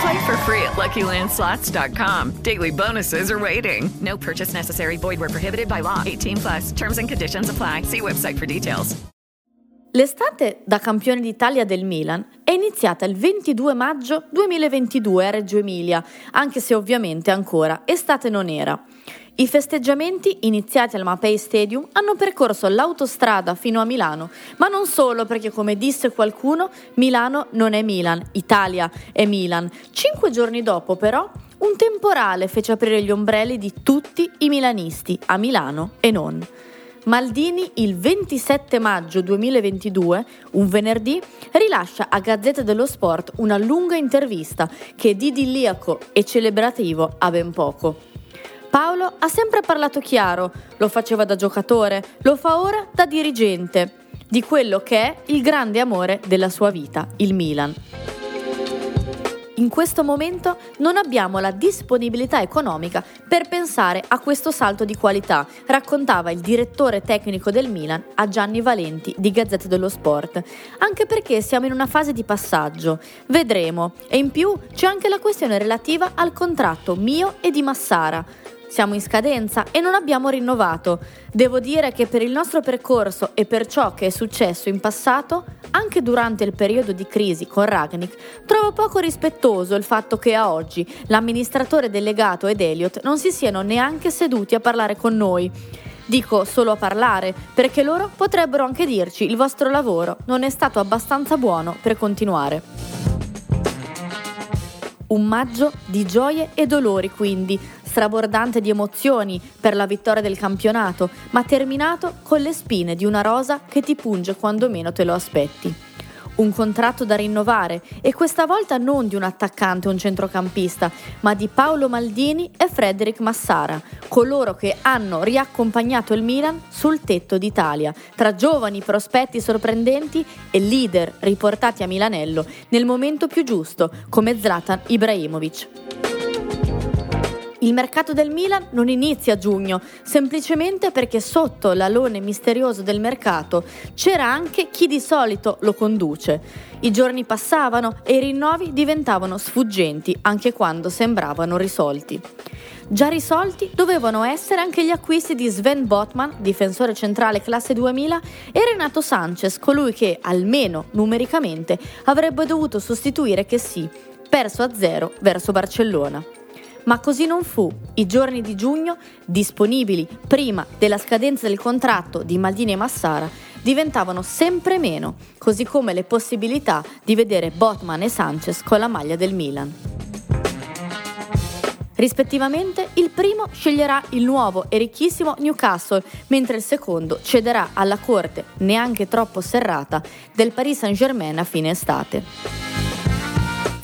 Play for free at LuckyLandSlots.com. Daily bonuses are waiting. No purchase necessary. Void where prohibited by law. 18 plus. Terms and conditions apply. See website for details. L'estate da campione d'Italia del Milan è iniziata il 22 maggio 2022 a Reggio Emilia, anche se ovviamente ancora estate non era. I festeggiamenti, iniziati al Mapei Stadium, hanno percorso l'autostrada fino a Milano, ma non solo perché, come disse qualcuno, Milano non è Milan, Italia è Milan. Cinque giorni dopo, però, un temporale fece aprire gli ombrelli di tutti i milanisti, a Milano e non. Maldini il 27 maggio 2022, un venerdì, rilascia a Gazzetta dello Sport una lunga intervista che di idilliaco e celebrativo ha ben poco. Paolo ha sempre parlato chiaro, lo faceva da giocatore, lo fa ora da dirigente, di quello che è il grande amore della sua vita, il Milan. In questo momento non abbiamo la disponibilità economica per pensare a questo salto di qualità, raccontava il direttore tecnico del Milan a Gianni Valenti di Gazzetta dello Sport, anche perché siamo in una fase di passaggio. Vedremo. E in più c'è anche la questione relativa al contratto mio e di Massara. Siamo in scadenza e non abbiamo rinnovato. Devo dire che per il nostro percorso e per ciò che è successo in passato, anche durante il periodo di crisi con Ragnick, trovo poco rispettoso il fatto che a oggi l'amministratore delegato ed Elliot non si siano neanche seduti a parlare con noi. Dico solo a parlare, perché loro potrebbero anche dirci il vostro lavoro non è stato abbastanza buono per continuare. Un maggio di gioie e dolori quindi, strabordante di emozioni per la vittoria del campionato, ma terminato con le spine di una rosa che ti punge quando meno te lo aspetti. Un contratto da rinnovare e questa volta non di un attaccante o un centrocampista, ma di Paolo Maldini e Frederic Massara, coloro che hanno riaccompagnato il Milan sul tetto d'Italia, tra giovani prospetti sorprendenti e leader riportati a Milanello nel momento più giusto, come Zlatan Ibrahimovic. Il mercato del Milan non inizia a giugno, semplicemente perché sotto l'alone misterioso del mercato c'era anche chi di solito lo conduce. I giorni passavano e i rinnovi diventavano sfuggenti anche quando sembravano risolti. Già risolti dovevano essere anche gli acquisti di Sven Botman, difensore centrale classe 2000, e Renato Sanchez, colui che, almeno numericamente, avrebbe dovuto sostituire che sì, perso a zero verso Barcellona. Ma così non fu. I giorni di giugno, disponibili prima della scadenza del contratto di Maldini e Massara, diventavano sempre meno, così come le possibilità di vedere Botman e Sanchez con la maglia del Milan. Rispettivamente, il primo sceglierà il nuovo e ricchissimo Newcastle, mentre il secondo cederà alla corte, neanche troppo serrata, del Paris Saint-Germain a fine estate.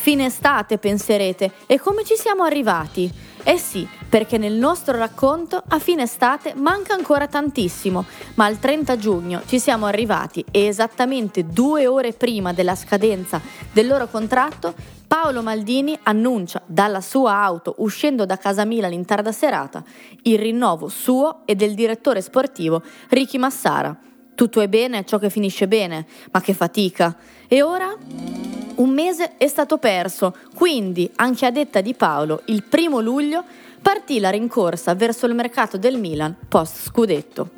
Fine estate, penserete, e come ci siamo arrivati? Eh sì, perché nel nostro racconto a fine estate manca ancora tantissimo, ma al 30 giugno ci siamo arrivati e esattamente due ore prima della scadenza del loro contratto, Paolo Maldini annuncia dalla sua auto, uscendo da casa Milan in tarda serata, il rinnovo suo e del direttore sportivo Ricky Massara. Tutto è bene ciò che finisce bene, ma che fatica. E ora? Un mese è stato perso, quindi, anche a detta di Paolo, il primo luglio partì la rincorsa verso il mercato del Milan post scudetto.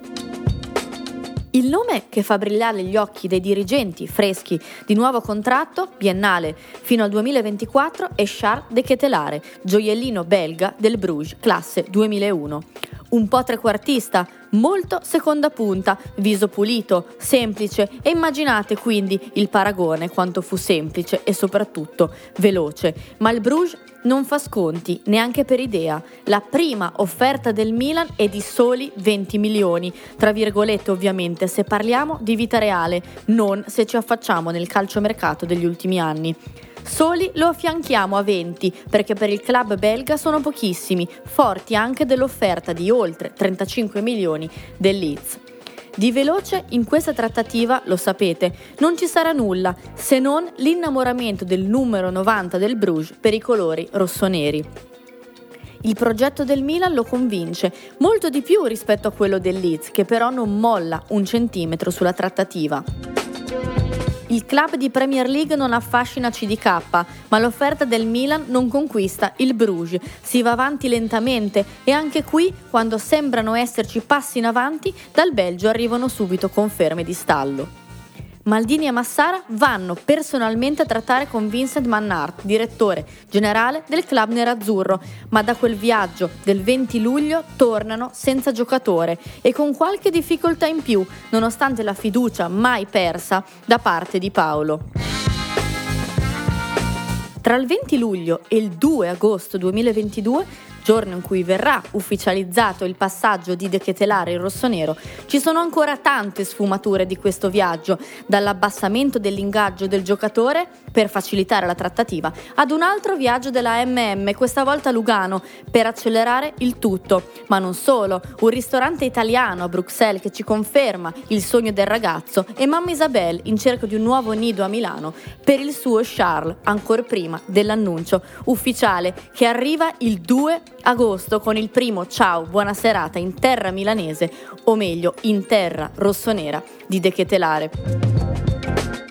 Il nome che fa brillare gli occhi dei dirigenti freschi di nuovo contratto biennale fino al 2024 è Charles de Ketelare, gioiellino belga del Bruges, classe 2001. Un po' trequartista, molto seconda punta, viso pulito, semplice e immaginate quindi il paragone quanto fu semplice e soprattutto veloce. Ma il Bruges non fa sconti, neanche per idea. La prima offerta del Milan è di soli 20 milioni, tra virgolette ovviamente se parliamo di vita reale, non se ci affacciamo nel calciomercato degli ultimi anni. Soli lo affianchiamo a 20 perché per il club belga sono pochissimi, forti anche dell'offerta di oltre 35 milioni del Leeds. Di veloce in questa trattativa, lo sapete, non ci sarà nulla se non l'innamoramento del numero 90 del Bruges per i colori rossoneri. Il progetto del Milan lo convince molto di più rispetto a quello del Leeds, che però non molla un centimetro sulla trattativa. Il club di Premier League non affascina CDK, ma l'offerta del Milan non conquista il Bruges. Si va avanti lentamente e anche qui, quando sembrano esserci passi in avanti, dal Belgio arrivano subito conferme di stallo. Maldini e Massara vanno personalmente a trattare con Vincent Mannart, direttore generale del club nerazzurro, ma da quel viaggio del 20 luglio tornano senza giocatore e con qualche difficoltà in più, nonostante la fiducia mai persa da parte di Paolo. Tra il 20 luglio e il 2 agosto 2022 giorno in cui verrà ufficializzato il passaggio di De Ketelare in rossonero, ci sono ancora tante sfumature di questo viaggio, dall'abbassamento dell'ingaggio del giocatore per facilitare la trattativa, ad un altro viaggio della MM, questa volta a Lugano, per accelerare il tutto. Ma non solo, un ristorante italiano a Bruxelles che ci conferma il sogno del ragazzo e mamma Isabelle in cerca di un nuovo nido a Milano per il suo Charles, ancora prima dell'annuncio ufficiale che arriva il 2 agosto con il primo ciao, buona serata in terra milanese, o meglio in terra rossonera di De Ketelare.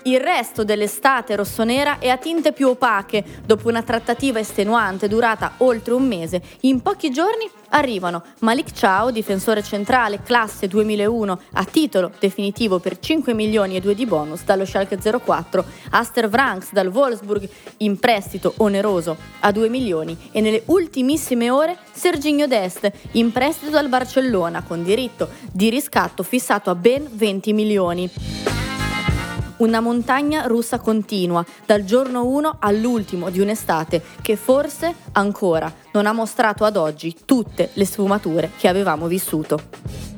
Il resto dell'estate rossonera è a tinte più opache. Dopo una trattativa estenuante durata oltre un mese, in pochi giorni arrivano Malik Ciao, difensore centrale, classe 2001, a titolo definitivo per 5 milioni e 2 di bonus dallo Schalke 04, Aster Vranks dal Wolfsburg in prestito oneroso a 2 milioni e nelle ultimissime ore Serginho Dest in prestito dal Barcellona con diritto di riscatto fissato a ben 20 milioni. Una montagna russa continua, dal giorno 1 all'ultimo di un'estate che forse ancora non ha mostrato ad oggi tutte le sfumature che avevamo vissuto.